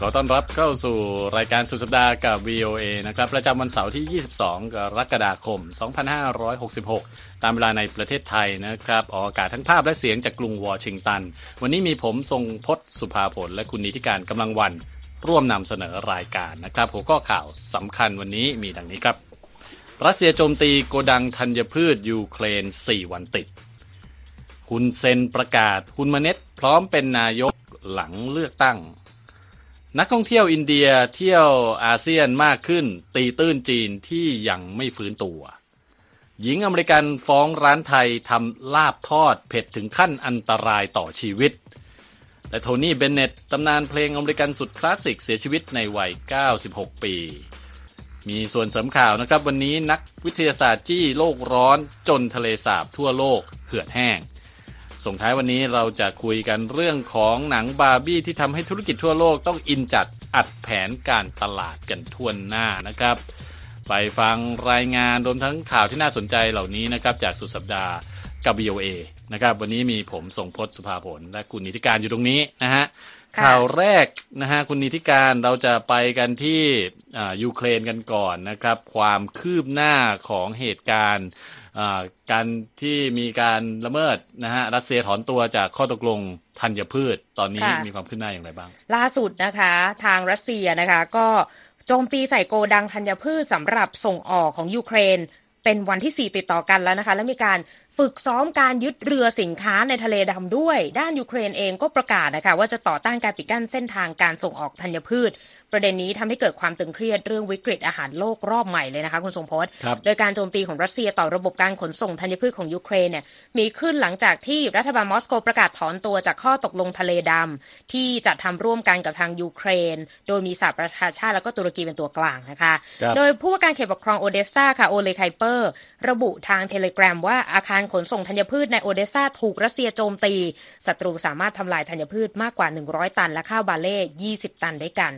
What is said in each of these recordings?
ขอต้อนรับเข้าสู่รายการสุดสัปดาห์กับ VOA นะครับ ประจำวันเสาร์ที่ 22 กรกฎาคม 2566 ตามเวลาในประเทศไทยนะครับ ออกอากาศทั้งภาพและเสียงจากกรุงวอชิงตัน วันนี้มีผมทรงพศสุภาผล และคุณนิติการกำลังวัน ร่วมนำเสนอรายการนะครับ หัวข้อข่าวสำคัญวันนี้มีดังนี้ครับ รัสเซียโจมตีโกดังธัญพืชยูเครน 4 วันติดฮุนเซนประกาศฮุนมเน็ตพร้อมเป็นนายกหลังเลือกตั้ง นักท่องเที่ยวอินเดียเที่ยวอาเซียนมากขึ้น ตีตื้นจีนที่ยังไม่ฟื้นตัว หญิงอเมริกันฟ้องร้านไทยทำลาบทอดเผ็ดถึงขั้นอันตรายต่อชีวิต และโทนี่เบนเน็ตตำนานเพลงอเมริกันสุดคลาสสิกเสียชีวิตในวัย 96 ปี มีส่วนเสริมข่าวนะครับ วันนี้นักวิทยาศาสตร์จี้โลกร้อนจนทะเลสาบทั่วโลกเหือดแห้ง ส่งท้ายวันนี้เราจะคุยกันเรื่องของหนังบาร์บี้ที่ทำให้ธุรกิจทั่วโลกต้องอินจัดอัดแผนการตลาดกันทั่วหน้านะครับ ไปฟังรายงานรวมทั้งข่าวที่น่าสนใจเหล่านี้นะครับจากสุดสัปดาห์กับ VOA นะครับวันนี้มีผมทรงพจน์สุภาผล และคุณนิติการอยู่ตรงนี้นะฮะค่ะข่าวแรกนะฮะคุณนิติการเราจะไปกันที่อ่ายูเครนกันก่อนนะครับ ความคืบหน้าของเหตุการณ์อ่า การที่มีการละเมิดนะฮะรัสเซียถอนตัวจากข้อตกลงธัญพืช ตอนนี้ค่ะมีความคืบหน้าอย่างไรบ้าง ล่าสุดนะคะ ทางรัสเซียนะคะก็โจมตีใส่โกดังธัญพืชสำหรับส่งออกของยูเครนเป็นวันที่ 4 ติดต่อกันแล้วนะคะ และมีการฝึกซ้อมการยึดเรือสินค้าในทะเลดำด้วย ด้านยูเครนเองก็ประกาศนะคะว่าจะต่อต้านการปิดกั้นเส้นทางการส่งออกธัญพืช ประเด็นนี้ทำให้เกิดความตึงเครียดเรื่องวิกฤตอาหารโลกรอบใหม่เลยนะคะคุณทรงพจน์ครับโดยการโจมตีของรัสเซียต่อระบบการขนส่งธัญพืชของยูเครนเนี่ยมีขึ้นหลังจากที่รัฐบาลมอสโกประกาศถอนตัวจากข้อตกลงทะเลดำที่จะทำร่วมกันกับทางยูเครน โดยมีสหประชาชาติแล้วก็ตุรกีเป็นตัวกลางนะคะครับโดยผู้ว่าการเขตปกครองโอเดสซาค่ะโอเลไคเปอร์ ระบุทาง Telegram ว่าอาคารขนส่งธัญพืชในโอเดสซาถูกรัสเซียโจมตีศัตรูสามารถทำลายธัญพืชมากกว่า 100 ตัน และข้าวบาร์เลย์ 20 ตันด้วยกัน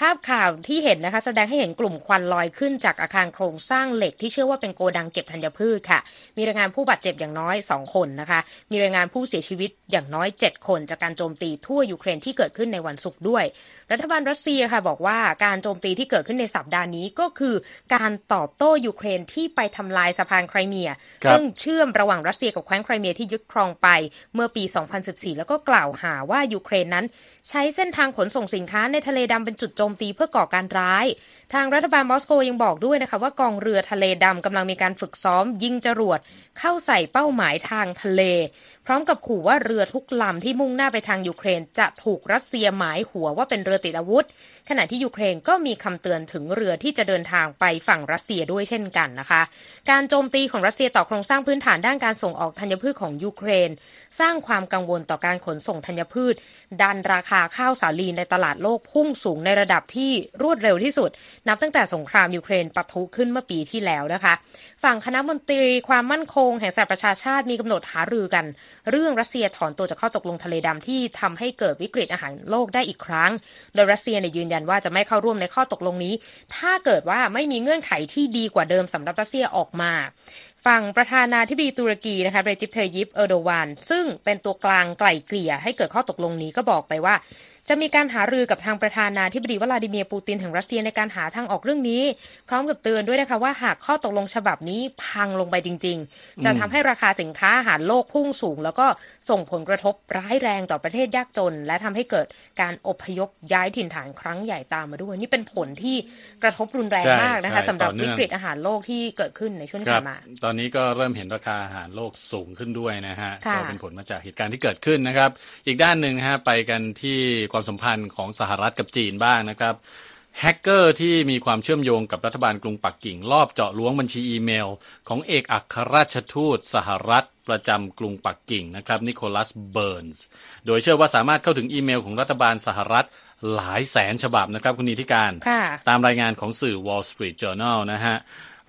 ภาพข่าวที่เห็นนะคะ แสดงให้เห็นกลุ่มควันลอยขึ้นจากอาคารโครงสร้างเหล็กที่เชื่อว่าเป็นโกดังเก็บธัญพืชค่ะ มีรายงานผู้บาดเจ็บอย่างน้อย 2 คนนะคะ มีรายงานผู้เสียชีวิตอย่างน้อย 7 คน จากการโจมตีทั่วยูเครนที่เกิดขึ้นในวันศุกร์ด้วย รัฐบาลรัสเซียค่ะบอกว่าการโจมตีที่เกิดขึ้นในสัปดาห์นี้ก็คือ การตอบโต้ยูเครนที่ไปทำลายสะพานไครเมียครับซึ่งเชื่อมระหว่างรัสเซียกับแคว้นไครเมียที่ยึดครองไป เมื่อปี 2014 แล้วก็กล่าวหาว่ายูเครนนั้น ใช้เส้นทางขนส่งสินค้าในทะเลดำเป็นจุดโจมตีเพื่อก่อการร้าย ทางรัฐบาลมอสโกยังบอกด้วยนะคะว่ากองเรือทะเลดำกำลังมีการฝึกซ้อมยิงจรวดเข้าใส่เป้าหมายทางทะเล พร้อมกับขู่ว่าเรือทุกลำที่มุ่งหน้าไปทางยูเครน จะถูกรัสเซียหมายหัวว่าเป็นเรือติดอาวุธ ขณะที่ยูเครนก็มีคำเตือนถึงเรือที่จะเดินทางไปฝั่งรัสเซียด้วยเช่นกันนะคะ การโจมตีของรัสเซียต่อโครงสร้างพื้นฐานด้านการส่งออกธัญพืชของยูเครน สร้างความกังวลต่อการขนส่งธัญพืช ดันราคาข้าวสาลีในตลาดโลกพุ่งสูงในระดับที่รวดเร็วที่สุด นับตั้งแต่สงครามยูเครนปะทุขึ้นเมื่อปีที่แล้วนะคะ ฝั่งคณะมนตรีความมั่นคงแห่งสหประชาชาติมีกำหนดหารือกัน เรื่องรัสเซียถอนตัวจากข้อตกลงทะเลดำที่ทำให้เกิดวิกฤตอาหารโลกได้อีกครั้ง โดยรัสเซียเนี่ยยืนยันว่าจะไม่เข้าร่วมในข้อตกลงนี้ ถ้าเกิดว่าไม่มีเงื่อนไขที่ดีกว่าเดิมสำหรับรัสเซียออกมา ฝั่งประธานาธิบดีตุรกีนะคะเรจิปเทยิปเอโดวาน ซึ่งเป็นตัวกลางไกล่เกลี่ยให้เกิดข้อตกลงนี้ก็บอกไปว่า จะมีการหารือกับทางประธานาธิบดีวลาดิเมียร์ปูตินแห่งรัสเซียในการหาทางออกเรื่องนี้ พร้อมกับเตือนด้วยนะคะว่าหากข้อตกลงฉบับนี้พังลงไปจริง ๆ จะทำให้ราคาสินค้าอาหารโลกพุ่งสูง แล้วก็ส่งผลกระทบร้ายแรงต่อประเทศยากจน และทำให้เกิดการอพยพย้ายถิ่นฐานครั้งใหญ่ตามมาด้วย นี่เป็นผลที่กระทบรุนแรงมากนะคะสำหรับวิกฤตอาหารโลกที่เกิดขึ้นในช่วงที่ผ่านมาตอนนี้ก็เริ่มเห็นราคาอาหารโลกสูงขึ้นด้วยนะฮะค่ะก็เป็นผลมาจากเหตุการณ์ที่เกิดขึ้นนะครับ อีกด้านหนึ่งนะฮะไปกันที่ความสัมพันธ์ของสหรัฐกับจีนบ้างนะครับแฮกเกอร์ที่มีความเชื่อมโยงกับรัฐบาลกรุงปักกิ่งลอบเจาะล้วงบัญชีอีเมล ของเอกอัครราชทูตสหรัฐประจำกรุงปักกิ่งนะครับนิโคลัสเบิร์นส์โดยเชื่อว่าสามารถเข้าถึงอีเมลของรัฐบาลสหรัฐหลายแสนฉบับนะครับคุณนิติการค่ะตามรายงานของสื่อ Wall Street Journal นะฮะ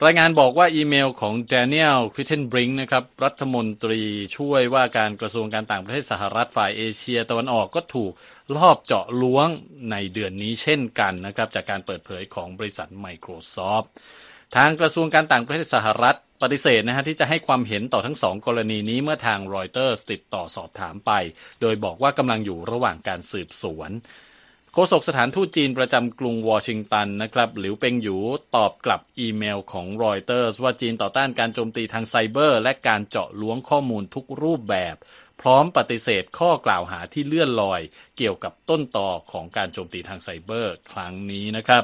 รายงานบอกว่าอีเมลของ Daniel c r i t t e n b r i n k นะครับรัฐมนตรีช่วยว่าการกระทรวงการต่างประเทศสหรัฐฝ่ายเอเชียตะวันออกก็ถูกลอบเจาะล้วงในเดือนนี้เช่นกันนะครับจากการเปิดเผยของบริษัท Microsoft ทางกระทรวงการต่างประเทศสหรัฐปฏิเสธนะฮะที่จะให้ความเห็นต่อทั้งสองกรณีนี้เมื่อทางรอยเตอร์ติดต่อสอบถามไป โดยบอกว่ากำลังอยู่ระหว่างการสืบสวน โฆษกสถานทูตจีนประจำกรุงวอชิงตันนะครับ หลิวเปงหยูตอบกลับอีเมลของรอยเตอร์สว่าจีนต่อต้านการโจมตีทางไซเบอร์ และการเจาะล้วงข้อมูลทุกรูปแบบ พร้อมปฏิเสธข้อกล่าวหาที่เลื่อนลอย เกี่ยวกับต้นตอของการโจมตีทางไซเบอร์ ครั้งนี้นะครับ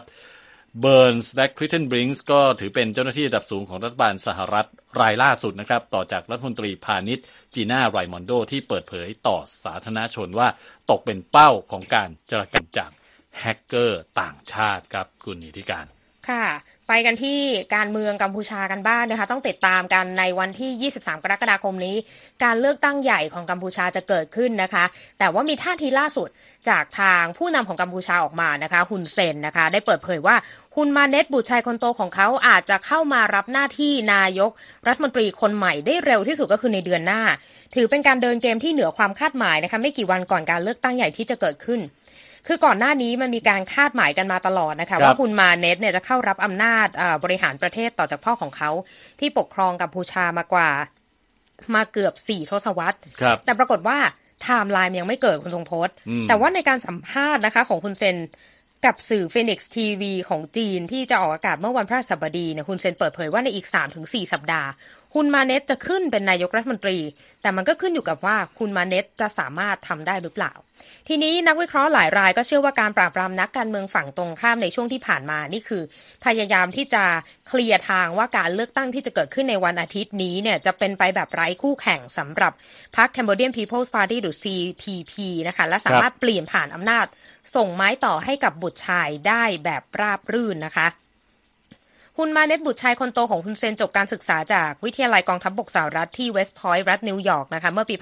เบิร์นส์และคริเทนบริงค์ก็ถือเป็นเจ้าหน้าที่ระดับสูงของรัฐบาลสหรัฐรายล่าสุดนะครับ ต่อจากรัฐมนตรีพาณิชย์จีน่าไรมอนโดที่เปิดเผยต่อสาธารณชนว่าตกเป็นเป้าของการจรกรรมจากแฮกเกอร์ต่างชาติครับคุณนิติการ ค่ะ ไปกันที่การเมืองกัมพูชากันบ้างนะคะ ต้องติดตามกันในวันที่ 23 กรกฎาคมนี้ การเลือกตั้งใหญ่ของกัมพูชาจะเกิดขึ้นนะคะ แต่ว่ามีท่าทีล่าสุดจากทางผู้นำของกัมพูชาออกมานะคะฮุนเซนนะคะ ได้เปิดเผยว่าฮุนมาเนตบุตรชายคนโตของเขาอาจจะเข้ามารับหน้าที่นายก รัฐมนตรีคนใหม่ได้เร็วที่สุดก็คือในเดือนหน้า ถือเป็นการเดินเกมที่เหนือความคาดหมายนะคะ ไม่กี่วันก่อนการเลือกตั้งใหญ่ที่จะเกิดขึ้น คือก่อนหน้านี้มันมีการคาดหมายกันมาตลอดนะคะ ว่าคุณมาเนตเนี่ยจะเข้ารับอำนาจบริหารประเทศต่อจากพ่อของเขาที่ปกครองกัมพูชามากว่า มาเกือบสี่ทศวรรษ แต่ปรากฏว่าไทม์ไลน์ยังไม่เกิดคุณทรงพจน์ แต่ว่าในการสัมภาษณ์นะคะของคุณเซนกับสื่อฟินิกซ์ทีวีของจีนที่จะออกอากาศเมื่อวันพฤหัสบดีเนี่ยคุณเซนเปิดเผยว่าในอีก 3-4 สัปดาห์ คุณมาเนตจะขึ้นเป็นนายกรัฐมนตรี แต่มันก็ขึ้นอยู่กับว่าคุณมาเนตจะสามารถทำได้หรือเปล่า ทีนี้นักวิเคราะห์หลายรายก็เชื่อว่าการปราบปรามนักการเมืองฝั่งตรงข้ามในช่วงที่ผ่านมานี่คือ พยายามที่จะเคลียร์ทางว่าการเลือกตั้งที่จะเกิดขึ้นในวันอาทิตย์นี้เนี่ยจะเป็นไปแบบไร้คู่แข่งสำหรับพรรค Cambodian People's Party หรือ CPP นะคะและสามารถเปลี่ยนผ่านอำนาจ ส่งไม้ต่อให้กับบุตรชายได้แบบราบรื่นนะคะ ฮุนมาเนตบุตรชายคนโตของฮุนเซนจบการศึกษาจากวิทยาลัยกองทัพบกสหรัฐที่เวสต์พอยต์รัฐนิวยอร์กนะคะเมื่อปี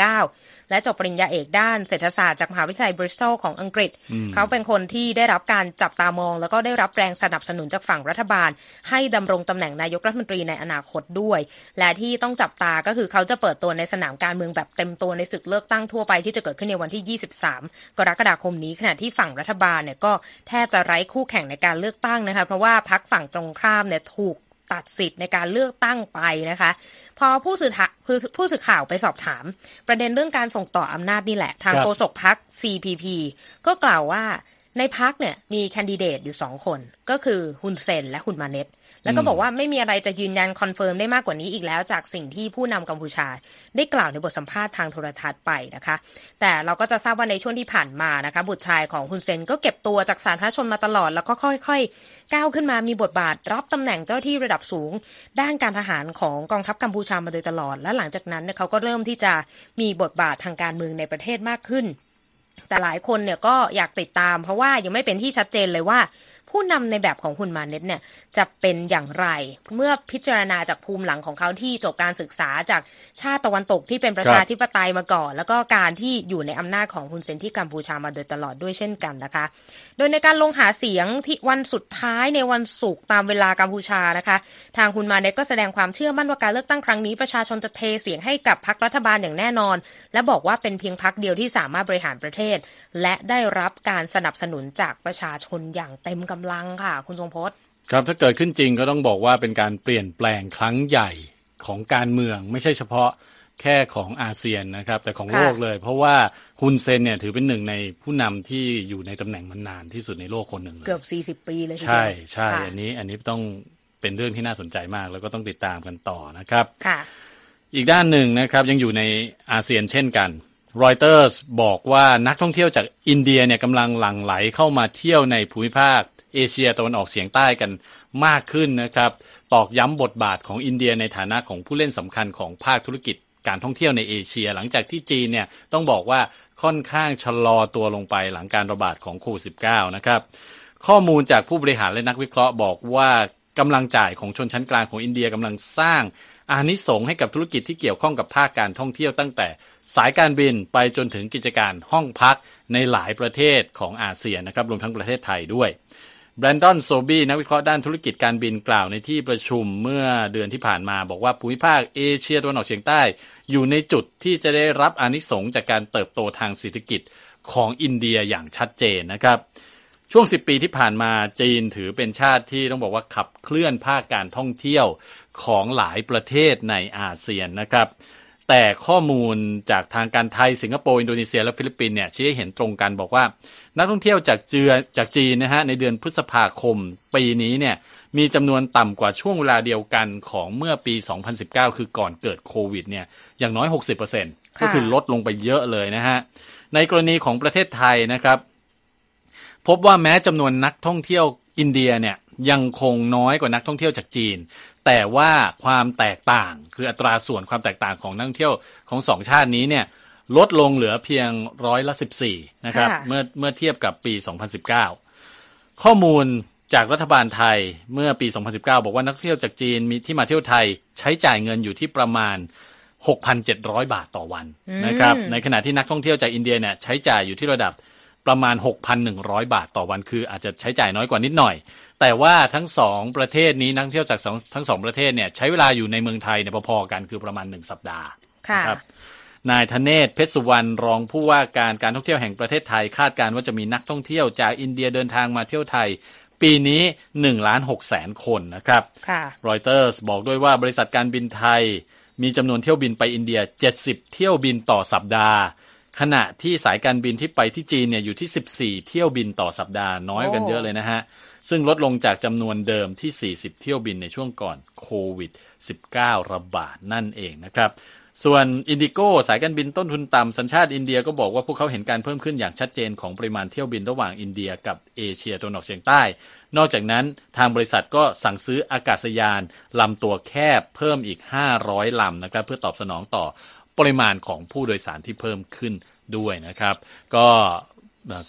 1999 และจบปริญญาเอกด้านเศรษฐศาสตร์จากมหาวิทยาลัยบริสตอลของอังกฤษ เขาเป็นคนที่ได้รับการจับตามอง แล้วก็ได้รับแรงสนับสนุนจากฝั่งรัฐบาล ให้ดำรงตำแหน่งนายกรัฐมนตรีในอนาคตด้วย และที่ต้องจับตาก็คือเขาจะเปิดตัวในสนามการเมืองแบบเต็มตัวในศึกเลือกตั้งทั่วไปที่จะเกิดขึ้นในวันที่ 23 กรกฎาคมนี้ขณะที่ฝั่งรัฐบาลเนี่ยก็แทบจะไร้คู่แข่งในการเลือกตั้งนะคะเพราะว่าพักฝั่งตรงข้ามเนี่ยถูกตัดสิทธิ์ในการเลือกตั้งไปนะคะ พอผู้สื่อผู้สื่อข่าวไปสอบถาม ประเด็นเรื่องการส่งต่ออำนาจนี่แหละ ทางโฆษกพัก CPP ก็กล่าวว่า ในพักเนี่ยมีแคนดิเดตอยู่สองคน ก็คือฮุนเซนและฮุนมาเนตแล้วก็บอกว่าไม่มีอะไรจะยืนยัน confirm ได้มากกว่านี้อีกแล้ว จากสิ่งที่ผู้นำกัมพูชา ได้กล่าวในบทสัมภาษณ์ทางโทรทัศน์ไปนะคะ แต่เราก็จะทราบว่าในช่วงที่ผ่านมานะคะ บุตรชายของฮุนเซนก็เก็บตัวจากสาธารณชนมาตลอด แล้วก็ค่อยๆ ก้าวขึ้นมามีบทบาท รับตำแหน่งเจ้าหน้าที่ระดับสูง ด้านการทหารของกองทัพกัมพูชามาโดยตลอด และหลังจากนั้นเขาก็เริ่มที่จะมีบทบาททางการเมืองในประเทศมากขึ้น แต่หลายคนเนี่ยก็อยากติดตาม เพราะว่ายังไม่เป็นที่ชัดเจนเลยว่า ผู้นำในแบบของคุณมาเน็ตเนี่ยจะเป็นอย่างไร เมื่อพิจารณาจากภูมิหลังของเขาที่จบการศึกษาจากชาติตะวันตกที่เป็นประชาธิปไตยมาก่อน แล้วก็การที่อยู่ในอำนาจของคุณเซนที่กัมพูชามาโดยตลอดด้วยเช่นกันนะคะ โดยในการลงหาเสียงที่วันสุดท้ายในวันศุกร์ตามเวลากัมพูชานะคะ ทางคุณมาเน็ตก็แสดงความเชื่อมั่นว่าการเลือกตั้งครั้งนี้ประชาชนจะเทเสียงให้กับพรรครัฐบาลอย่างแน่นอน และบอกว่าเป็นเพียงพรรคเดียวที่สามารถบริหารประเทศ และได้รับการสนับสนุนจากประชาชนอย่างเต็มกำลังค่ะ คุณทรงพจน์ ครับถ้าเกิดขึ้นจริงก็ต้องบอกว่าเป็นการเปลี่ยนแปลงครั้งใหญ่ของการเมือง ไม่ใช่เฉพาะแค่ของอาเซียนนะครับ แต่ของโลกเลย เพราะว่าฮุนเซนเนี่ยถือเป็นหนึ่งในผู้นำที่อยู่ในตำแหน่งมันนานที่สุดในโลกคนหนึ่งเลยเกือบ40 ปีเลยใช่ใช่อันนี้อันนี้ต้องเป็นเรื่องที่น่าสนใจมาก แล้วก็ต้องติดตามกันต่อนะครับค่ะอีกด้านหนึ่งนะครับยังอยู่ในอาเซียนเช่นกันรอยเตอร์สบอกว่านักท่องเที่ยวจากอินเดียเนี่ยกำลังหลั่งไหลเข้ามาเที่ยวในภูมิภาค เอเชียตะวันออกเฉียงใต้กันมากขึ้นนะครับ ตอกย้ำบทบาทของอินเดียในฐานะของผู้เล่นสำคัญของภาคธุรกิจการท่องเที่ยวในเอเชีย หลังจากที่จีนเนี่ยต้องบอกว่าค่อนข้างชะลอตัวลงไปหลังการระบาดของโควิด -19 นะครับ ข้อมูลจากผู้บริหารและนักวิเคราะห์บอกว่ากำลังจ่ายของชนชั้นกลางของอินเดียกำลังสร้างอานิสงส์ให้กับธุรกิจที่เกี่ยวข้องกับภาคการท่องเที่ยวตั้งแต่สายการบินไปจนถึงกิจการห้องพักในหลายประเทศของอาเซียนนะครับรวมทั้งประเทศไทยด้วย แบรนดอนโซบีนักวิเคราะห์ด้านธุรกิจการบินกล่าวในที่ประชุมเมื่อเดือนที่ผ่านมาบอกว่าภูมิภาคเอเชียตะวันออกเฉียงใต้ อยู่ในจุดที่จะได้รับอนิสงส์จากการเติบโตทางเศรษฐกิจของอินเดียอย่างชัดเจนนะครับ ช่วง 10 ปีที่ผ่านมาจีนถือเป็นชาติที่ต้องบอกว่าขับเคลื่อนภาคการท่องเที่ยวของหลายประเทศในอาเซียนนะครับ แต่ข้อมูลจากทางการไทยสิงคโปร์อินโดนีเซียและฟิลิปปินส์เนี่ยชี้ให้เห็นตรงกันบอกว่า นักท่องเที่ยวจากเจือจากจีนนะฮะในเดือนพฤษภาคมปีนี้เนี่ยมีจำนวนต่ำกว่าช่วงเวลาเดียวกันของเมื่อปี 2019 คือก่อนเกิดโควิดเนี่ยอย่างน้อย 60%ก็คือลดลงไปเยอะเลยนะฮะในกรณีของประเทศไทยนะครับ พบว่าแม้จำนวนนักท่องเที่ยวอินเดียเนี่ยยังคงน้อยกว่านักท่องเที่ยวจากจีน แต่ว่าความแตกต่างคืออัตราส่วนความแตกต่างของนักท่องเที่ยวของสองชาตินี้เนี่ยลดลงเหลือเพียงร้อยละ 14 นะครับ เมื่อเมื่อเทียบกับปี 2019 ข้อมูลจากรัฐบาลไทยเมื่อปี 2019 บอกว่านักท่องเที่ยวจากจีนมีที่มาเที่ยวไทยใช้จ่ายเงินอยู่ที่ประมาณ 6,700 บาทต่อวันนะครับ ในขณะที่นักท่องเที่ยวจากอินเดียเนี่ยใช้จ่ายอยู่ที่ระดับ ประมาณ 6,100 บาทต่อวันคืออาจจะใช้จ่ายน้อยกว่านิดหน่อย แต่ว่าทั้งสองประเทศนี้นักท่องเที่ยวจากทั้งสองประเทศเนี่ยใช้เวลาอยู่ในเมืองไทยเนี่ยพอๆกันคือประมาณ 1 สัปดาห์ครับนายธเนศเพชรสุวรรณรองผู้ว่าการการท่องเที่ยวแห่งประเทศไทย คาดการว่าจะมีนักท่องเที่ยวจากอินเดียเดินทางมาเที่ยวไทย ปีนี้1ล้าน6แสนคนนะครับรอยเตอร์สบอกด้วยว่าบริษัทการบินไทย มีจำนวนเที่ยวบินไปอินเดีย 70 เที่ยวบินต่อสัปดาห์ ขณะที่สายการบินที่ไปที่จีนเนี่ยอยู่ที่ 14 เที่ยวบินต่อสัปดาห์น้อยกันเยอะเลยนะฮะ ซึ่งลดลงจากจำนวนเดิมที่ 40 เที่ยวบินในช่วงก่อนโควิด -19 ระบาดนั่นเองนะครับ ส่วนอินดิโก้สายการบินต้นทุนต่ำสัญชาติอินเดียก็บอกว่าพวกเขาเห็นการเพิ่มขึ้นอย่างชัดเจนของปริมาณเที่ยวบินระหว่างอินเดียกับเอเชียตะวันออกเฉียงใต้ นอกจากนั้นทางบริษัทก็สั่งซื้ออากาศยานลำตัวแคบเพิ่มอีก 500ลำนะครับเพื่อตอบสนองต่อ ปริมาณของผู้โดยสารที่เพิ่มขึ้นด้วยนะครับ ก็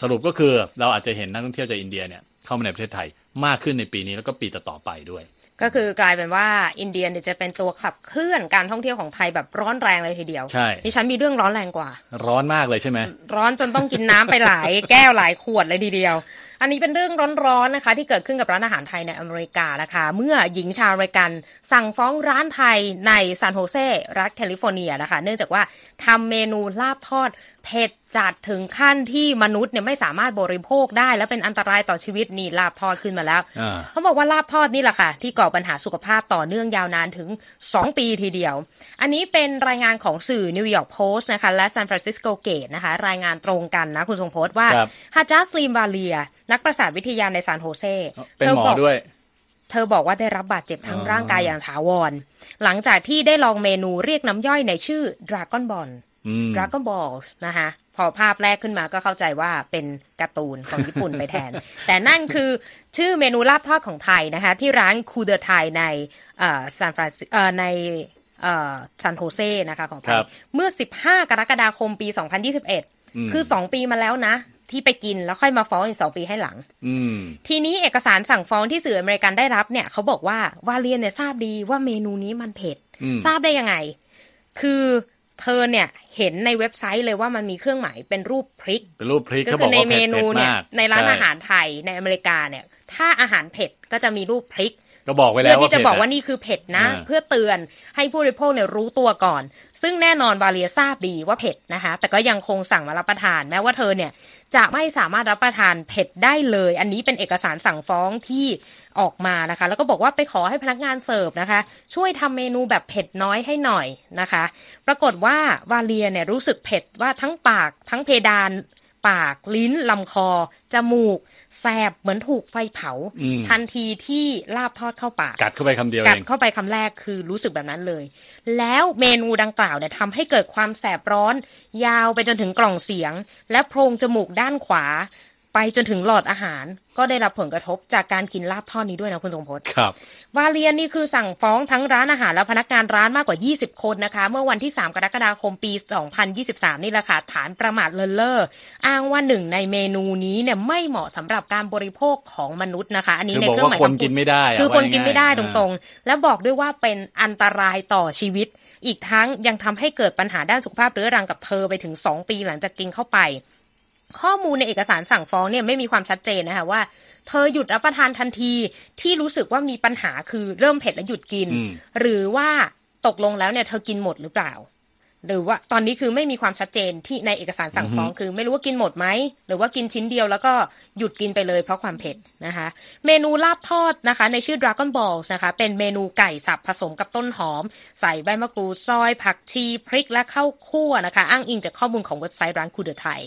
สรุปก็คือเราอาจจะเห็นนักท่องเที่ยวจากอินเดียเนี่ยเข้ามาในประเทศไทยมากขึ้นในปีนี้แล้วก็ปีต่อๆไปด้วยก็คือกลายเป็นว่าอินเดียเนี่ยจะเป็นตัวขับเคลื่อนการท่องเที่ยวของไทยแบบร้อนแรงเลยทีเดียวใช่ดิฉันมีเรื่องร้อนแรงกว่า ร้อนมากเลยใช่ไหมร้อนจนต้องกินน้ำไปหลาย แก้วหลายขวดเลยทีเดียว อันนี้เป็นเรื่องร้อนๆนะคะ ที่เกิดขึ้นกับร้านอาหารไทยในอเมริกานะคะเมื่อหญิงชาวอเมริกัน สั่งฟ้องร้านไทยในซานโฮเซรัฐแคลิฟอร์เนียนะคะ เนื่องจากว่าทำเมนูลาบทอดเผ็ดจัดถึงขั้นที่มนุษย์เนี่ยไม่สามารถบริโภคได้ และเป็นอันตรายต่อชีวิตนี่ลาบทอดขึ้นมาแล้ว เขาบอกว่าลาบทอดนี่แหละค่ะ ที่ก่อปัญหาสุขภาพต่อเนื่องยาวนานถึง 2 ปีทีเดียว อันนี้เป็นรายงานของสื่อนิวยอร์กโพสต์นะคะและซานฟรานซิสโกเกตนะคะ รายงานตรงกันนะ คุณทรงพจน์ว่า Harjasleen Walia นักประสาทวิทยาในซานโฮเซเป็นหมอด้วยเธอบอกว่าได้รับบาดเจ็บทั้งร่างกายอย่างถาวร หลังจากที่ได้ลองเมนูเรียกน้ำย่อยในชื่อ Dragon Ball Dragon Ball นะคะพอภาพแรกขึ้นมาก็เข้าใจว่าเป็นการ์ตูนของญี่ปุ่นไปแทน แต่นั่นคือชื่อเมนูลาบทอดของไทยนะคะ ที่ร้าน Coup de Thai ในซานฟรานซิสในซานโฮเซนะคะของไทย เมื่อ 15 กรกฎาคมปี 2021 คือ 2 ปีมาแล้วนะ ที่ไปกินแล้วค่อยมาฟ้องอีกสองปีให้หลังทีนี้เอกสารสั่งฟ้องที่สื่ออเมริกันได้รับเนี่ยเขาบอกว่า Walia เนี่ยทราบดีว่าเมนูนี้มันเผ็ด ทราบได้ยังไง คือเธอเนี่ยเห็นในเว็บไซต์เลยว่ามันมีเครื่องหมายเป็นรูปพริก เป็นรูปพริกก็คือในเมนูเนี่ยในร้านอาหารไทยในอเมริกาเนี่ย ถ้าอาหารเผ็ดก็จะมีรูปพริก ก็บอกไว้แล้วว่าที่จะบอกว่านี่คือเผ็ดนะ เพื่อเตือนให้ผู้บริโภคเนี่ยรู้ตัวก่อน ซึ่งแน่นอนวาเลียทราบดีว่าเผ็ดนะคะ แต่ก็ยังคงสั่งมารับประทาน แม้ว่าเธอเนี่ยจะไม่สามารถรับประทานเผ็ดได้เลย อันนี้เป็นเอกสารสั่งฟ้องที่ออกมานะคะ แล้วก็บอกว่าไปขอให้พนักงานเสิร์ฟนะคะ ช่วยทำเมนูแบบเผ็ดน้อยให้หน่อยนะคะ ปรากฏว่าวาเลียเนี่ยรู้สึกเผ็ดว่าทั้งปากทั้งเพดาน ปาก ลิ้นลำคอ จมูก แสบเหมือนถูกไฟเผา ทันทีที่ลาบทอดเข้าปาก กัดเข้าไปคำเดียวกัดเข้าไปคำแรกคือรู้สึกแบบนั้นเลย แล้วเมนูดังกล่าวเนี่ยทำให้เกิดความแสบร้อน ยาวไปจนถึงกล่องเสียง และโพรงจมูกด้านขวา ไปจนถึงหลอดอาหารก็ได้รับผลกระทบจากการกินลาบทอดนี้ด้วยนะคุณทรงพจน์ครับวาเลียนนี่คือสั่งฟ้องทั้งร้านอาหารและพนักงานร้านมากกว่า 20 คนนะคะ เมื่อวันที่ 3 กรกฎาคมปี 2023 นี่แหละค่ะฐานประมาทเลินเล่ออ้างว่าหนึ่งในเมนูนี้เนี่ยไม่เหมาะสำหรับการบริโภคของมนุษย์นะคะ อันนี้ในเครื่องหมายคนกินไม่ได้ คือคนกินไม่ได้ตรงๆ และบอกด้วยว่าเป็นอันตรายต่อชีวิต อีกทั้งยังทำให้เกิดปัญหาด้านสุขภาพเรื้อรังกับเธอไปถึง 2 ปีหลังจากกินเข้าไป ข้อมูลในเอกสารสั่งฟ้องเนี่ยไม่มีความชัดเจนนะคะว่า เธอหยุดรับประทานทันทีที่รู้สึกว่ามีปัญหาคือเริ่มเผ็ดแล้วหยุดกิน หรือว่าตกลงแล้วเนี่ยเธอกินหมดหรือเปล่า หรือว่าตอนนี้คือไม่มีความชัดเจนที่ในเอกสารสั่งฟ้องคือ ไม่รู้ว่ากินหมดไหมหรือว่ากินชิ้นเดียวแล้วก็หยุดกินไปเลยเพราะความเผ็ดนะคะ เมนูลาบทอดนะคะ ในชื่อ Dragon Balls นะคะ เป็นเมนูไก่สับผสมกับต้นหอม ใส่ใบมะกรูดซอย ผักชี พริกและข้าวคั่วนะคะ อ้างอิงจากข้อมูลของเว็บไซต์ร้านคูเดอไทย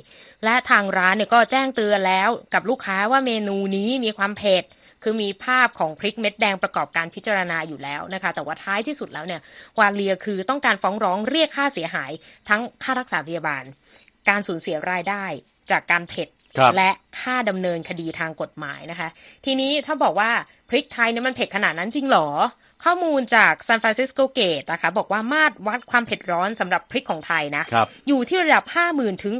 และทางร้านเนี่ยก็แจ้งเตือนแล้วกับลูกค้าว่าเมนูนี้มีความเผ็ด คือมีภาพของพริกเม็ดแดงประกอบการพิจารณาอยู่แล้วนะคะ แต่ว่าท้ายที่สุดแล้วเนี่ยวาเลียคือต้องการฟ้องร้องเรียกค่าเสียหายทั้งค่ารักษาพยาบาล การสูญเสียรายได้จากการเผ็ดครับและค่าดำเนินคดีทางกฎหมายนะคะ ทีนี้ถ้าบอกว่าพริกไทยเนี่ยมันเผ็ดขนาดนั้นจริงเหรอ ข้อมูลจาก San Francisco Gate นะคะ บอกว่ามาตรวัดความเผ็ดร้อนสำหรับพริกของไทยนะครับอยู่ที่ระดับ 50,000 ถึง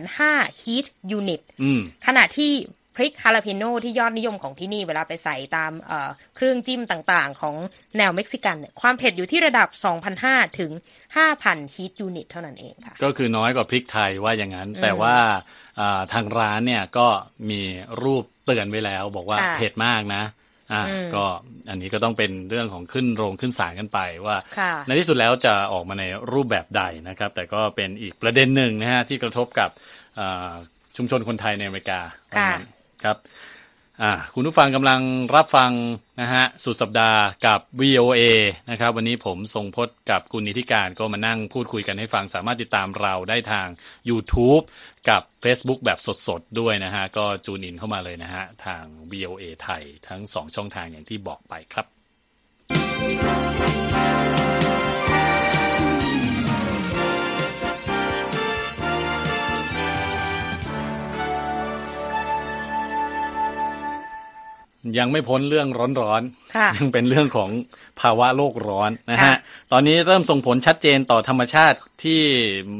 205,000 heat unit อืมขณะที่พ ริกฮาลาเปโนที่ยอดนิยมของที่นี่เวลาไปใส่ตามเอ่อเครื่องจิ้มต่างๆ ของแนวเม็กซิกันเนี่ยความเผ็ดอยู่ที่ระดับ 2,500 ถึง 5,000 heat unit เท่านั้นเองค่ะ ก็คือน้อยกว่าพริกไทยว่าอย่างนั้น แต่ว่าอ่าทางร้านเนี่ยก็มีรูปเตือนไว้แล้วบอกว่าค่ะเผ็ดมากนะอ่าอืมก็อันนี้ก็ต้องเป็นเรื่องของขึ้นโรงขึ้นศาลกันไปว่าค่ะในที่สุดแล้วจะออกมาในรูปแบบใดนะครับ แต่ก็เป็นอีกประเด็นหนึ่งนะฮะที่กระทบกับอ่าชุมชนคนไทยในอเมริกาค่ะว่างั้น ครับคุณผู้ฟังกำลังรับฟังนะฮะสุดสัปดาห์กับ VOA นะครับวันนี้ผมทรงพจน์กับคุณนิติการก็มานั่งพูดคุยกันให้ฟังสามารถติดตามเราได้ทาง YouTube กับ Facebook แบบสดๆ ด้วยนะฮะ ก็จูนอินเข้ามาเลยนะฮะ ทาง VOA ไทยทั้ง 2 ช่องทางอย่างที่บอกไปครับ ยังไม่พ้นเรื่องร้อนๆค่ะยังเป็นเรื่องของภาวะโลกร้อนนะฮะค่ะตอนนี้เริ่มส่งผลชัดเจนต่อธรรมชาติที่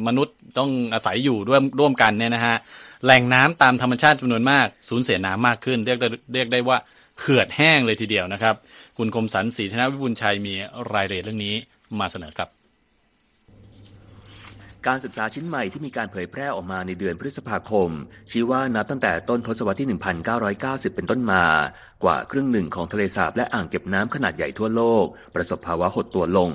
มนุษย์ต้องอาศัยอยู่ร่วมร่วมกันเนี่ยนะฮะ แหล่งน้ำตามธรรมชาติจำนวนมาก สูญเสียน้ำมากขึ้น เรียกได้เรียกได้ว่าเขื่อนแห้งเลยทีเดียวนะครับ คุณคมสันศรีธนวิบุญชัยมีรายละเอียดเรื่องนี้มาเสนอครับ การศึกษาชิ้นใหม่ที่มีการเผยแพร่ออกมาในเดือนพฤษภาคม ชี้ว่านับตั้งแต่ต้นทศวรรษที่ 1990 เป็นต้นมา กว่าครึ่งหนึ่งของทะเลสาบและอ่างเก็บน้ำขนาดใหญ่ทั่วโลก ประสบภาวะหดตัวลง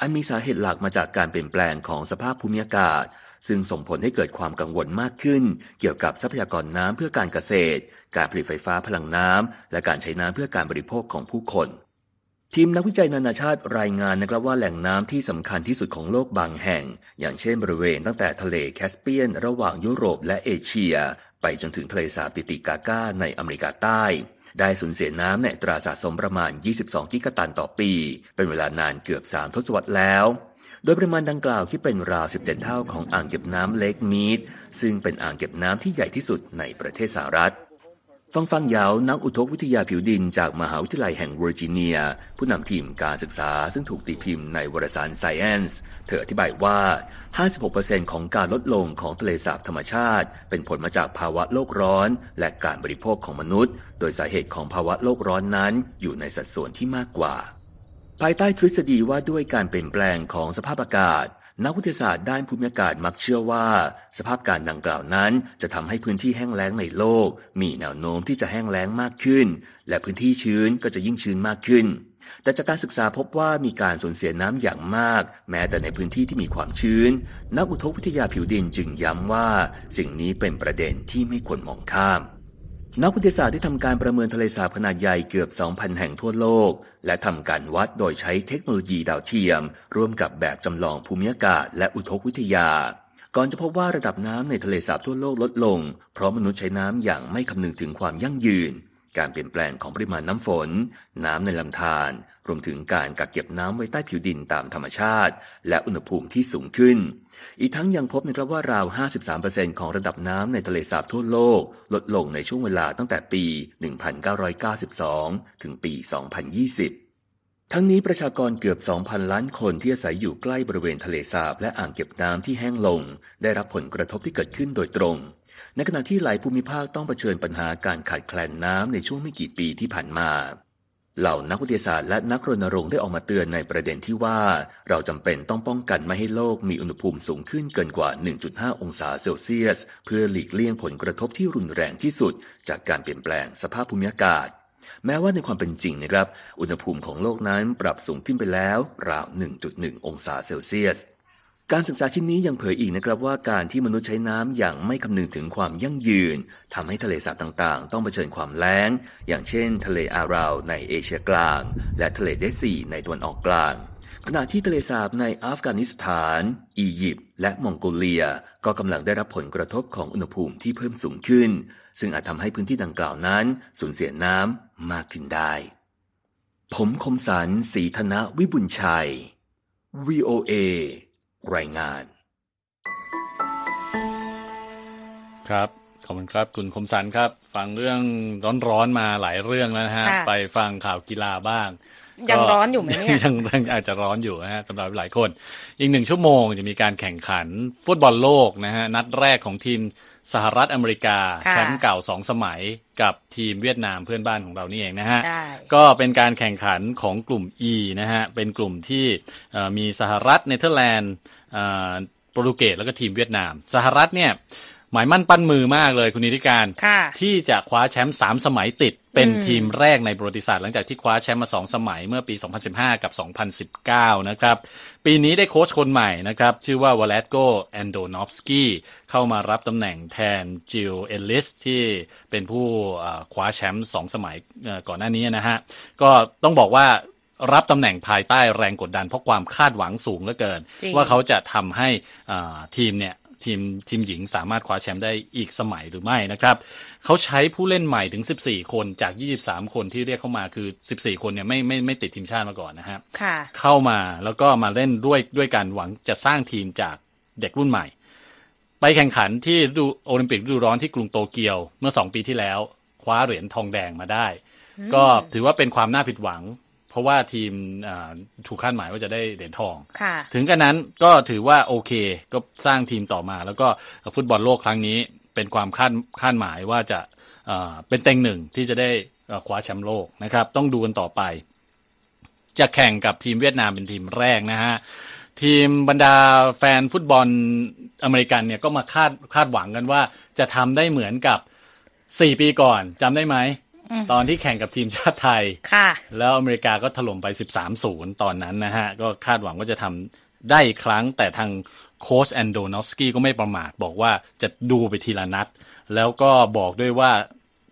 อันมีสาเหตุหลักมาจากการเปลี่ยนแปลงของสภาพภูมิอากาศ ซึ่งส่งผลให้เกิดความกังวลมากขึ้น เกี่ยวกับทรัพยากรน้ำเพื่อการเกษตร การผลิตไฟฟ้าพลังน้ำและการใช้น้ำเพื่อการบริโภคของผู้คน ทีมนักวิจัยนานาชาติรายงานนะครับว่าแหล่งน้ำที่สำคัญที่สุดของโลกบางแห่ง อย่างเช่นบริเวณตั้งแต่ทะเลแคสเปียน ระหว่างยุโรปและเอเชีย ไปจนถึงทะเลสาบติติกาก้าในอเมริกาใต้ ได้สูญเสียน้ำในอัตราสะสมประมาณ 22 กิกะตันต่อปี เป็นเวลานานเกือบ 3 ทศวรรษแล้ว โดยปริมาณดังกล่าวที่เป็นราว 17 เท่าของอ่างเก็บน้ำ Lake Mead ซึ่งเป็นอ่างเก็บน้ำที่ใหญ่ที่สุดในประเทศสหรัฐ Fangfang Yao นักอุทกวิทยาผิวดินจากมหาวิทยาลัยแห่งเวอร์จิเนีย ผู้นำทีมการศึกษาซึ่งถูกตีพิมพ์ในวารสาร Science เธออธิบายว่า 56%ของการลดลงของทะเลสาบธรรมชาติ เป็นผลมาจากภาวะโลกร้อน และการบริโภคของมนุษย์ โดยสาเหตุของภาวะโลกร้อนนั้น อยู่ในสัดส่วนที่มากกว่า ภายใต้ทฤษฎีว่าด้วยการเปลี่ยนแปลงของสภาพอากาศ นักวิทยาศาสตร์ด้านภูมิอากาศมักเชื่อว่า สภาพการดังกล่าวนั้น จะทำให้พื้นที่แห้งแล้งในโลก มีแนวโน้มที่จะแห้งแล้งมากขึ้น และพื้นที่ชื้นก็จะยิ่งชื้นมากขึ้น แต่จากการศึกษาพบว่ามีการสูญเสียน้ำอย่างมาก แม้แต่ในพื้นที่ที่มีความชื้น นักอุทกวิทยาผิวดินจึงย้ำว่า สิ่งนี้เป็นประเด็นที่ไม่ควรมองข้าม นักวิทยาศาสตร์ที่ทำการประเมินทะเลสาบขนาดใหญ่เกือบ 2,000 แห่งทั่วโลก และทำการวัดโดยใช้เทคโนโลยีดาวเทียม ร่วมกับแบบจำลองภูมิอากาศและอุทกวิทยา ก่อนจะพบว่าระดับน้ำในทะเลสาบทั่วโลกลดลง เพราะมนุษย์ใช้น้ำอย่างไม่คำนึงถึงความยั่งยืน การเปลี่ยนแปลงของปริมาณน้ำฝน น้ำในลำธารรวมถึงการกักเก็บน้ำไว้ใต้ผิวดินตามธรรมชาติ และอุณหภูมิที่สูงขึ้น อีกทั้งยังพบนะครับว่าราว 53%ของระดับน้ำในทะเลสาบทั่วโลก ลดลงในช่วงเวลาตั้งแต่ปี 1992 ถึงปี 2020ทั้งนี้ประชากรเกือบ 2,000 ล้านคนที่อาศัยอยู่ใกล้บริเวณทะเลสาบและอ่างเก็บน้ำที่แห้งลง ได้รับผลกระทบที่เกิดขึ้นโดยตรง ในขณะที่หลายภูมิภาคต้องเผชิญปัญหาการขาดแคลนน้ำในช่วงไม่กี่ปีที่ผ่านมา เหล่านักวิทยาศาสตร์และนักรณรงค์ได้ออกมาเตือนในประเด็นที่ว่า เราจำเป็นต้องป้องกันไม่ให้โลกมีอุณหภูมิสูงขึ้นเกินกว่า 1.5 องศาเซลเซียส เพื่อหลีกเลี่ยงผลกระทบที่รุนแรงที่สุด จากการเปลี่ยนแปลงสภาพภูมิอากาศแม้ว่าในความเป็นจริงนะครับ อุณหภูมิของโลกนั้นปรับสูงขึ้นไปแล้ว ราว 1.1 องศาเซลเซียส การศึกษาชิ้นนี้ยังเผยอีกนะครับว่าการที่มนุษย์ใช้น้ำอย่างไม่คำนึงถึงความยั่งยืนทำให้ทะเลสาบต่างๆ ต้องเผชิญความแล้ง อย่างเช่น ทะเลอาราวในเอเชียกลาง และทะเลเดซีในตะวันออกกลาง ขณะที่ทะเลสาบในอัฟกานิสถาน อียิปต์และมองโกเลีย ก็กำลังได้รับผลกระทบของอุณหภูมิที่เพิ่มสูงขึ้น ซึ่งอาจทำให้พื้นที่ดังกล่าวนั้นสูญเสียน้ำมากขึ้นได้ ผมคมสันสีธนวิบุญชัย VOA รายงาน ครับขอบคุณครับคุณคมสันครับ ฟังเรื่องร้อนๆมาหลายเรื่องแล้วนะฮะค่ะไปฟังข่าวกีฬาบ้างยังร้อนอยู่ไหมเนี่ยยังยังอาจจะร้อนอยู่นะฮะสำหรับหลายคน อีกหนึ่งชั่วโมงจะมีการแข่งขันฟุตบอลโลกนะฮะ นัดแรกของทีมสหรัฐอเมริกาค่ะแชมป์เก่าสองสมัยกับทีมเวียดนามเพื่อนบ้านของเรานี่เองนะฮะใช่ก็เป็นการแข่งขันของกลุ่ม E นะฮะ เป็นกลุ่มที่เอ่อมีสหรัฐเนเธอร์แลนด์เอ่อ โปรตุเกสแล้วก็ทีมเวียดนาม สหรัฐเนี่ยหมายมั่นปั้นมือมากเลยคุณนีธิกาญจน์ค่ะที่จะคว้าแชมป์สามสมัยติด เป็นอืมทีมแรกในประวัติศาสตร์หลังจากที่คว้าแชมป์มาสองสมัยเมื่อปี 2015 กับ 2019 นะครับ ปีนี้ได้โค้ชคนใหม่นะครับ ชื่อว่า Vlatko Andonovski เข้ามารับตำแหน่งแทน Jill Ellis ที่เป็นผู้เอ่อคว้าแชมป์สองสมัยเอ่อก่อนหน้านี้นะฮะ ก็ต้องบอกว่า รับตำแหน่งภายใต้แรงกดดัน เพราะความคาดหวังสูงเหลือเกินจริงว่าเขาจะทำให้อ่าทีมเนี่ยทีมทีมหญิงสามารถคว้าแชมป์ได้อีกสมัยหรือไม่นะครับ เขาใช้ผู้เล่นใหม่ถึง 14 คนจาก 23 คนที่เรียกเข้ามาคือ 14 คนเนี่ยไม่ไม่ไม่ติดทีมชาติมาก่อนนะฮะค่ะเข้ามาแล้วก็มาเล่นด้วยด้วยการหวังจะสร้างทีมจากเด็กรุ่นใหม่ ไปแข่งขันที่ฤดูโอลิมปิกฤดูร้อนที่กรุงโตเกียวเมื่อ 2 ปีที่แล้ว คว้าเหรียญทองแดงมาได้ ก็ถือว่าเป็นความน่าผิดหวัง เพราะว่าทีมอ่าถูกคาดหมายว่าจะได้เหรียญทองค่ะถึงกันนั้นก็ถือว่าโอเค ก็สร้างทีมต่อมา แล้วก็ฟุตบอลโลกครั้งนี้เป็นความคาดคาดหมายว่าจะเอ่อเป็นเต็งหนึ่งที่จะได้เอ่อคว้าแชมป์โลกนะครับ ต้องดูกันต่อไป จะแข่งกับทีมเวียดนามเป็นทีมแรกนะฮะทีมบรรดาแฟนฟุตบอลอเมริกันเนี่ยก็มาคาดคาดหวังกันว่าจะทำได้เหมือนกับสี่ปีก่อนจำได้ไหม ตอนที่แข่งกับทีมชาติไทยค่ะ แล้วอเมริกาก็ถล่มไป 13-0 ตอนนั้นนะฮะ ก็คาดหวังว่าจะทำได้อีกครั้ง แต่ทางโค้ชแอนโดนอฟสกี้ก็ไม่ประมาทบอกว่าจะดูไปทีละนัด แล้วก็บอกด้วยว่า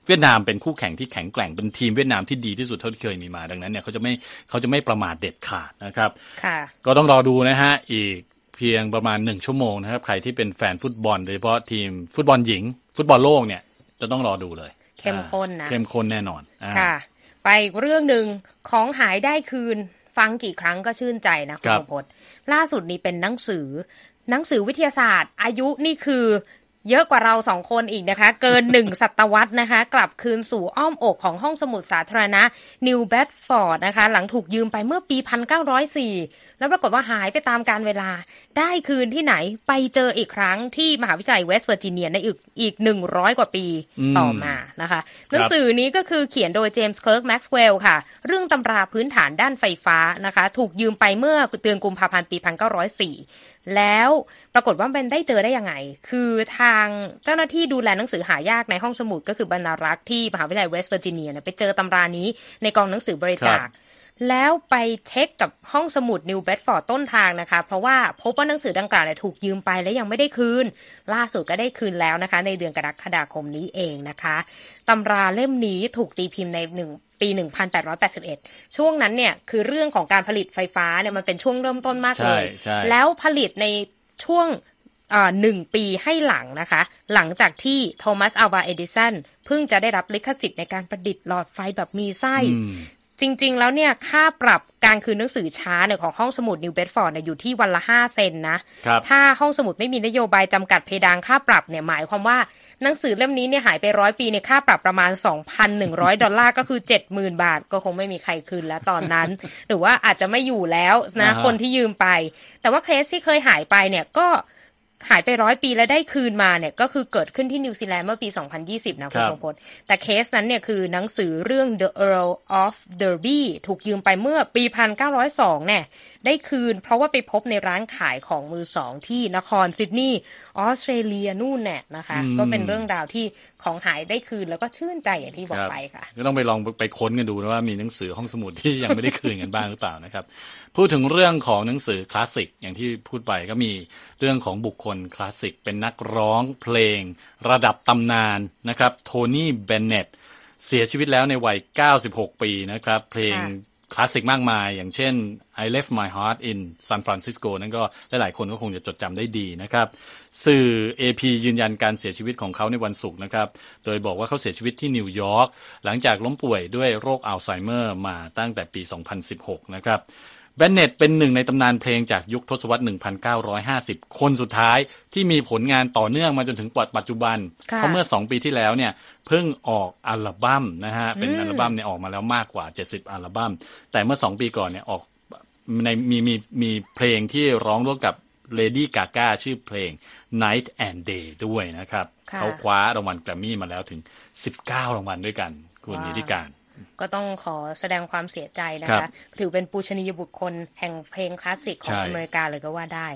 เวียดนามเป็นคู่แข่งที่แข็งแกร่งเป็นทีมเวียดนามที่ดีที่สุดเท่าที่เคยมีมาดังนั้นเนี่ยเขาจะไม่เขาจะไม่ประมาทเด็ดขาดนะครับค่ะก็ต้องรอดูนะฮะอีกเพียงประมาณหนึ่งชั่วโมงนะครับ ใครที่เป็นแฟนฟุตบอล โดยเฉพาะทีมฟุตบอลหญิง ฟุตบอลโลกเนี่ยจะต้องรอดูเลย เข้มข้นนะอ่าเข้มข้นแน่นอนอ่าค่ะ ไปอีกเรื่องหนึ่งของหายได้คืน ฟังกี่ครั้งก็ชื่นใจนะคะคุณทรงพจน์ล่าสุดนี้เป็นหนังสือ หนังสือวิทยาศาสตร์ อายุนี่คือ เยอะกว่าเราสองคนอีกนะคะ เกินหนึ่งศตวรรษนะคะ กลับคืนสู่อ้อมอกของห้องสมุดสาธารณะนิวเบดฟอร์ดนะคะ หลังถูกยืมไปเมื่อปี 1904แล้วปรากฏว่าหายไปตามกาลเวลา ได้คืนที่ไหนไปเจออีกครั้งที่มหาวิทยาลัยเวสต์เวอร์จิเนียในอีกอีก100กว่าปีอืมต่อมานะคะหนังสือนี้ก็คือเขียนโดยเจมส์เคิร์กแม็กซ์เวลล์ค่ะ เรื่องตำราพื้นฐานด้านไฟฟ้านะคะ ถูกยืมไปเมื่อเดือนกุมภาพันธ์ปี1904แล้วปรากฏว่าเป็นได้เจอได้ยังไง คือทางเจ้าหน้าที่ดูแลหนังสือหายากในห้องสมุดก็คือบรรณารักษ์ที่มหาวิทยาลัยเวสต์เวอร์จิเนียเนี่ยไปเจอตำรานี้ในกองหนังสือบริจาค แล้วไปเช็คกับห้องสมุดนิวเบดฟอร์ดต้นทางนะคะ เพราะว่าพบว่าหนังสือดังกล่าวเนี่ยถูกยืมไปและยังไม่ได้คืน ล่าสุดก็ได้คืนแล้วนะคะ ในเดือนกรกฎาคมนี้เองนะคะตำราเล่มนี้ถูกตีพิมพ์ในหนึ่งปี 1881 ช่วงนั้นเนี่ยคือเรื่องของการผลิตไฟฟ้าเนี่ยมันเป็นช่วงเริ่มต้นมากเลยใช่ใช่แล้วผลิตในช่วงอ่าหนึ่งปีให้หลังนะคะ หลังจากที่โทมัสอัลวาเอดิสันเพิ่งจะได้รับลิขสิทธิ์ในการประดิษฐ์หลอดไฟแบบมีไส้อืม จริง ๆ แล้วเนี่ยค่าปรับการคืนหนังสือช้าเนี่ยของห้องสมุดนิวเบดฟอร์ดเนี่ยอยู่ที่วันละ 5 เซนต์นะครับถ้าห้องสมุดไม่มีนโยบายจำกัดเพดานค่าปรับเนี่ยหมายความว่าหนังสือเล่มนี้เนี่ยหายไปร้อยปีเนี่ยค่าปรับประมาณ 2,100 ดอลลาร์ก็คือ 70,000 บาท ก็คงไม่มีใครคืนแล้วตอนนั้น หรือว่าอาจจะไม่อยู่แล้วนะอ่าฮะคนที่ยืมไป แต่ว่าเคสที่เคยหายไปเนี่ยก็ หายไปร้อยปีแล้วได้คืนมาเนี่ยก็คือเกิดขึ้นที่นิวซีแลนด์เมื่อปี 2020 นะคะคุณทรงพจน์แต่เคสนั้นเนี่ยคือหนังสือเรื่อง The Earl of Derby ถูกยืมไปเมื่อปี 1902 เนี่ย ได้คืน เพราะว่าไปพบในร้านขายของมือสองที่นครซิดนีย์ออสเตรเลียนู่นแน่นะคะ ก็เป็นเรื่องราวที่ของหายได้คืนแล้วก็ชื่นใจอย่างที่บอกไปค่ะ ก็ต้องไปลองไปค้นกันดูนะว่ามีหนังสือห้องสมุดที่ยังไม่ได้คืนกันบ้างหรือเปล่านะครับ พูดถึงเรื่องของหนังสือคลาสสิกอย่างที่พูดไปก็มีเรื่องของบุคคลคลาสสิกเป็นนักร้องเพลง ระดับตำนานนะครับโทนี่เบนเน็ตเสียชีวิตแล้วในวัย 96 ปีนะครับ เพลง คลาสสิกมากมาย อย่างเช่น I left my heart in San Francisco นั่นก็หลายๆคนก็คงจะจดจำได้ดีนะครับ สื่อ AP ยืนยันการเสียชีวิตของเขาในวันศุกร์นะครับ โดยบอกว่าเขาเสียชีวิตที่นิวยอร์กหลังจากล้มป่วยด้วยโรคอัลไซเมอร์มาตั้งแต่ปี 2016 นะครับ แบนเน็ตเป็นหนึ่งในตำนานเพลงจากยุคทศวรรษ 1950 คนสุดท้ายที่มีผลงานต่อเนื่องมาจนถึงปัจจุบัน เพราะเมื่อ 2 ปีที่แล้วเนี่ยเพิ่งออกอัลบั้มนะฮะ เป็นอัลบั้มเนี่ยออกมาแล้วมากกว่า 70 อัลบั้ม แต่เมื่อ 2 ปีก่อนเนี่ยออกในมีมีมีเพลงที่ร้องร่วมกับเลดี้กาก้าชื่อเพลง Night and Day ด้วยนะครับ เขาคว้ารางวัลแกรมมี่มาแล้วถึง 19 รางวัลด้วยกัน คุณนีธิกาญจน์ก็ต้องขอแสดงความเสียใจนะคะ ถือเป็นปูชนียบุคคลแห่งเพลงคลาสสิกของอเมริกาเลยก็ว่าได้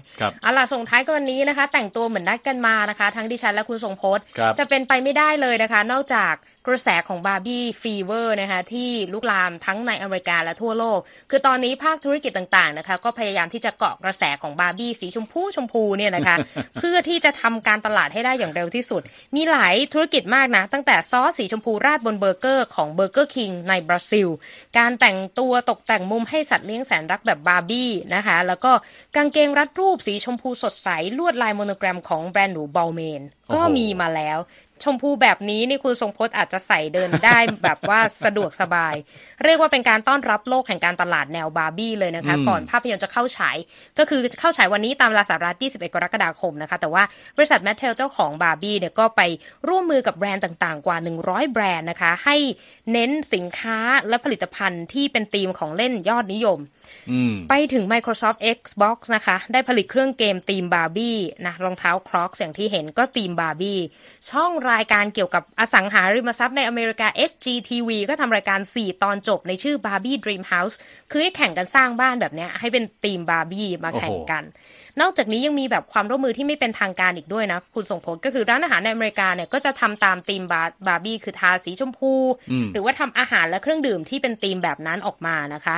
เอาล่ะส่งท้ายกันวันนี้นะคะ แต่งตัวเหมือนนัดกันมานะคะ ทั้งดิฉันและคุณทรงพจน์ จะเป็นไปไม่ได้เลยนะคะ นอกจากกระแสของบาร์บี้ fever นะคะที่ลุกลามทั้งในอเมริกาและทั่วโลก คือตอนนี้ภาคธุรกิจต่างๆนะคะ ก็พยายามที่จะเกาะกระแสของบาร์บี้สีชมพูชมพูเนี่ยนะคะ เพื่อที่จะทำการตลาดให้ได้อย่างเร็วที่สุด มีหลายธุรกิจมากนะ ตั้งแต่ซอสสีชมพูราดบนเบอร์เกอร์ของ Burger King ในบราซิล การแต่งตัวตกแต่งมุมให้สัตว์เลี้ยงแสนรักแบบบาร์บี้นะคะ แล้วก็กางเกงรัดรูปสีชมพูสดใส ลวดลาย monogram ของแบรนด์หรู Balmain ก็มีมาแล้ว ชมพูแบบนี้นี่คุณทรงพจน์อาจจะใส่เดินได้แบบว่าสะดวกสบาย เรียกว่าเป็นการต้อนรับโลกแห่งการตลาดแนวบาร์บี้เลยนะคะ ก่อนภาพยนตร์จะเข้าฉาย ก็คือเข้าฉายวันนี้ตามเวลาสหรัฐ21 กรกฎาคมนะคะ แต่ว่าบริษัท Mattel เจ้าของบาร์บี้เนี่ยก็ไปร่วมมือกับแบรนด์ต่างๆ กว่า 100 แบรนด์นะคะ ให้เน้นสินค้าและผลิตภัณฑ์ที่เป็นธีมของเล่นยอดนิยมไปถึง Microsoft Xbox นะคะ ได้ผลิตเครื่องเกมธีมบาร์บี้นะรองเท้า Crocs อย่างที่เห็นก็ธีมบาร์บี้ช่องรายการเกี่ยวกับอสังหาริมทรัพย์ในอเมริกา HGTV ก็ทำรายการ 4 ตอนจบในชื่อ Barbie Dream House คือให้แข่งกันสร้างบ้านแบบนี้ให้เป็นธีมบาร์บี้มาแข่งกัน นอกจากนี้ยังมีแบบความร่วมมือที่ไม่เป็นทางการอีกด้วยนะ คุณทรงพจน์ก็คือร้านอาหารในอเมริกาเนี่ยก็จะทำตามธีมบาร์บี้คือทาสีชมพู หรือว่าทำอาหารและเครื่องดื่มที่เป็นธีมแบบนั้นออกมานะคะ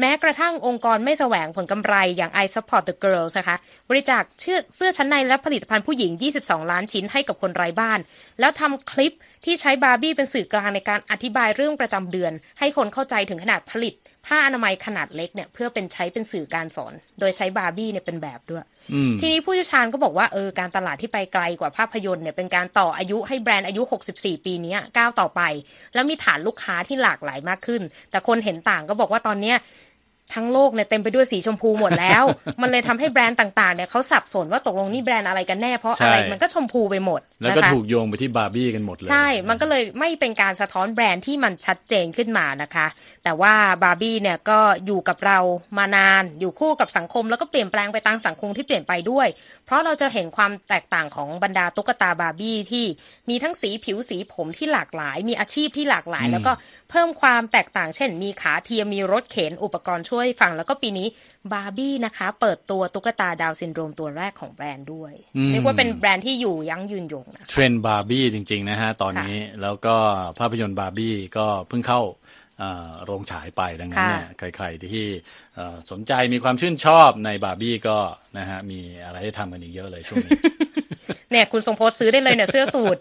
แม้กระทั่งองค์กรไม่แสวงผลกำไรอย่าง I Support the Girls นะคะบริจาคเสื้อชั้นในและผลิตภัณฑ์ผู้หญิง 22 ล้านชิ้นให้กับคนไร้บ้านแล้วทำคลิปที่ใช้บาร์บี้เป็นสื่อกลางในการอธิบายเรื่องประจำเดือน ให้คนเข้าใจถึงขนาดผลิต ผ้าอนามัยขนาดเล็กเนี่ยเพื่อเป็นใช้เป็นสื่อการสอน โดยใช้บาร์บี้เนี่ยเป็นแบบด้วย ทีนี้ผู้เชี่ยวชาญก็บอกว่าเออการตลาดที่ไปไกลกว่าภาพยนตร์เนี่ยเป็นการต่ออายุให้แบรนด์อายุ 64 ปีนี้ก้าวต่อไป แล้วมีฐานลูกค้าที่หลากหลายมากขึ้น แต่คนเห็นต่างก็บอกว่าตอนเนี้ย ทั้งโลกเนี่ยเต็มไปด้วยสีชมพูหมดแล้ว มันเลยทำให้แบรนด์ต่างๆเนี่ยเขาสับสนว่าตกลงนี่แบรนด์อะไรกันแน่เพราะอะไรมันก็ชมพูไปหมด แล้วก็ถูกโยงไปที่บาร์บี้กันหมดเลย ใช่ มันก็เลยไม่เป็นการสะท้อนแบรนด์ที่มันชัดเจนขึ้นมานะคะ แต่ว่าบาร์บี้เนี่ยก็อยู่กับเรามานาน อยู่คู่กับสังคมแล้วก็เปลี่ยนแปลงไปตามสังคมที่เปลี่ยนไปด้วย เพราะเราจะเห็นความแตกต่างของบรรดาตุ๊กตาบาร์บี้ที่มีทั้งสีผิวสีผมที่หลากหลาย มีอาชีพที่หลากหลาย แล้วก็เพิ่มความแตกต่าง เช่น มีขาเทียมมีรถเข็นอุปกรณ์ช่วยฟังแล้วก็ปีนี้บาร์บี้นะคะ เปิดตัวตุ๊กตาดาวน์ซินโดรมตัวแรกของแบรนด์ด้วยเรียกว่าเป็นแบรนด์ที่อยู่ยั้งยืนยงนะเทรนด์บาร์บี้จริง ๆ นะฮะ ตอนนี้แล้วก็ภาพยนตร์บาร์บี้ก็เพิ่งเข้าโรงฉายไปดังนั้นเนี่ยใครๆที่สนใจมีความชื่นชอบในบาร์บี้ก็นะฮะมีอะไรให้ทำกันอีกเยอะเลยช่วงนี้เนี่ยคุณทรงพจน์ซื้อได้เลยเนี่ยเสื้อสูท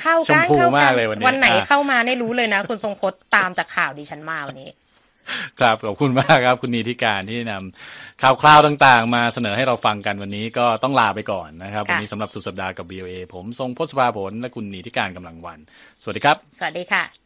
เข้ากันเข้ากันวันไหนเข้ามาได้รู้เลยนะ คุณทรงพจน์ตามจากข่าวดิฉันมาวันนี้ ครับขอบคุณมากครับ คุณนีธิการที่นำข่าวคราวต่าง ๆ มาเสนอให้เราฟังกันวันนี้ก็ต้องลาไปก่อนนะครับ วันนี้สำหรับสุดสัปดาห์กับ BOA ผมทรงพศภาผลและคุณนีธิการกำลังวัน สวัสดีครับ สวัสดีค่ะ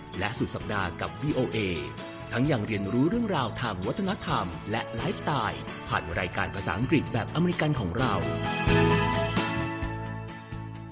และสุดสัปดาห์กับ VOA ทั้งยังเรียนรู้เรื่องราวทางวัฒนธรรม และไลฟ์สไตล์ ผ่านรายการภาษาอังกฤษแบบอเมริกันของเรา